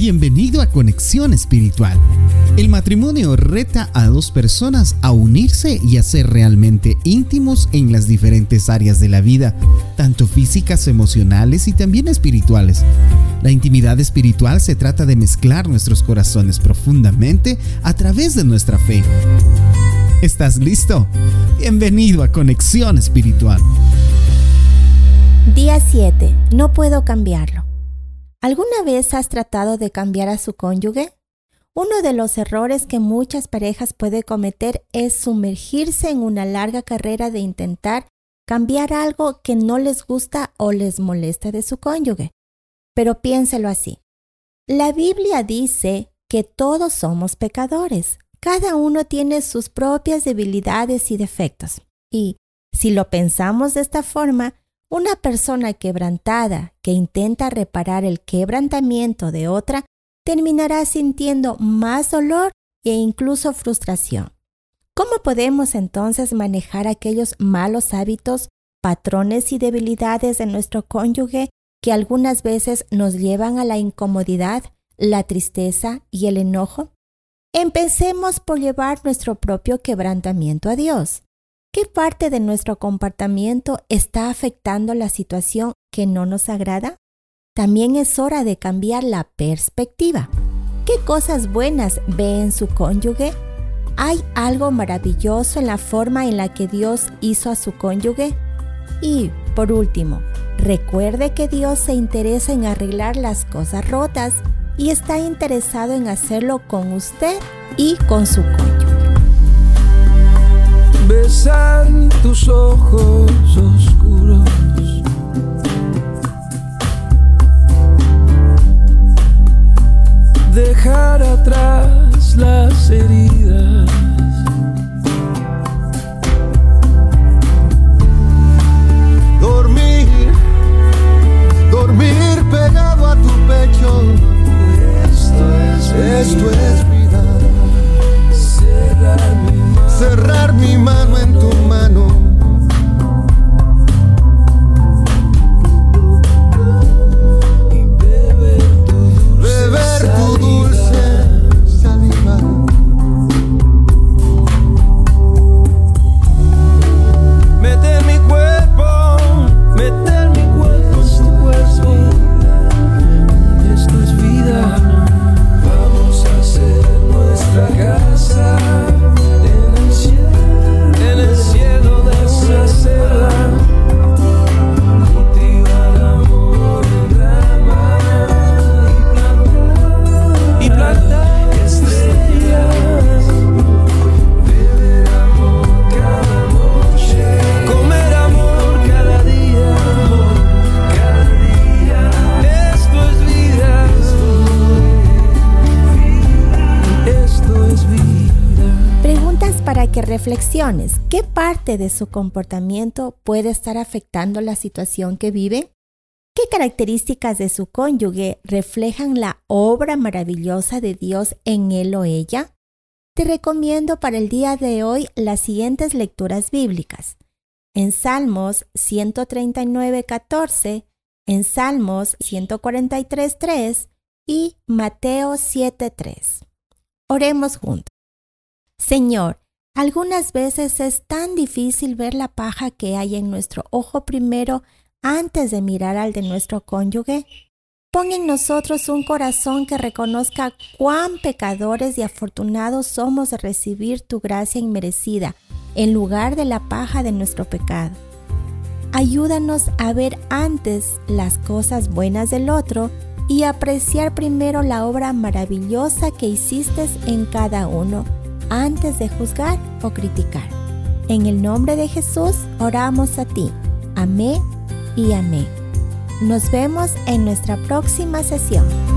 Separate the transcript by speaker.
Speaker 1: Bienvenido a Conexión Espiritual. El matrimonio reta a dos personas a unirse y a ser realmente íntimos en las diferentes áreas de la vida, tanto físicas, emocionales y también espirituales. La intimidad espiritual se trata de mezclar nuestros corazones profundamente a través de nuestra fe. ¿Estás listo? Bienvenido a Conexión Espiritual.
Speaker 2: Día 7. No puedo cambiarlo. ¿Alguna vez has tratado de cambiar a su cónyuge? Uno de los errores que muchas parejas pueden cometer es sumergirse en una larga carrera de intentar cambiar algo que no les gusta o les molesta de su cónyuge. Pero piénselo así. La Biblia dice que todos somos pecadores. Cada uno tiene sus propias debilidades y defectos. Y si lo pensamos de esta forma, una persona quebrantada que intenta reparar el quebrantamiento de otra terminará sintiendo más dolor e incluso frustración. ¿Cómo podemos entonces manejar aquellos malos hábitos, patrones y debilidades de nuestro cónyuge que algunas veces nos llevan a la incomodidad, la tristeza y el enojo? Empecemos por llevar nuestro propio quebrantamiento a Dios. ¿Qué parte de nuestro comportamiento está afectando la situación que no nos agrada? También es hora de cambiar la perspectiva. ¿Qué cosas buenas ve en su cónyuge? ¿Hay algo maravilloso en la forma en la que Dios hizo a su cónyuge? Y, por último, recuerde que Dios se interesa en arreglar las cosas rotas y está interesado en hacerlo con usted y con su cónyuge
Speaker 3: besar tus ojos oscuros. Dejar atrás las heridas.
Speaker 2: Reflexiones. ¿Qué parte de su comportamiento puede estar afectando la situación que vive? ¿Qué características de su cónyuge reflejan la obra maravillosa de Dios en él o ella? Te recomiendo para el día de hoy las siguientes lecturas bíblicas. En Salmos 139, 14, en Salmos 143, 3 y Mateo 7, 3. Oremos juntos. Señor, algunas veces es tan difícil ver la paja que hay en nuestro ojo primero antes de mirar al de nuestro cónyuge. Pon en nosotros un corazón que reconozca cuán pecadores y afortunados somos de recibir tu gracia inmerecida en lugar de la paja de nuestro pecado. Ayúdanos a ver antes las cosas buenas del otro y apreciar primero la obra maravillosa que hiciste en cada uno antes de juzgar o criticar. En el nombre de Jesús oramos a ti. Amén y amén. Nos vemos en nuestra próxima sesión.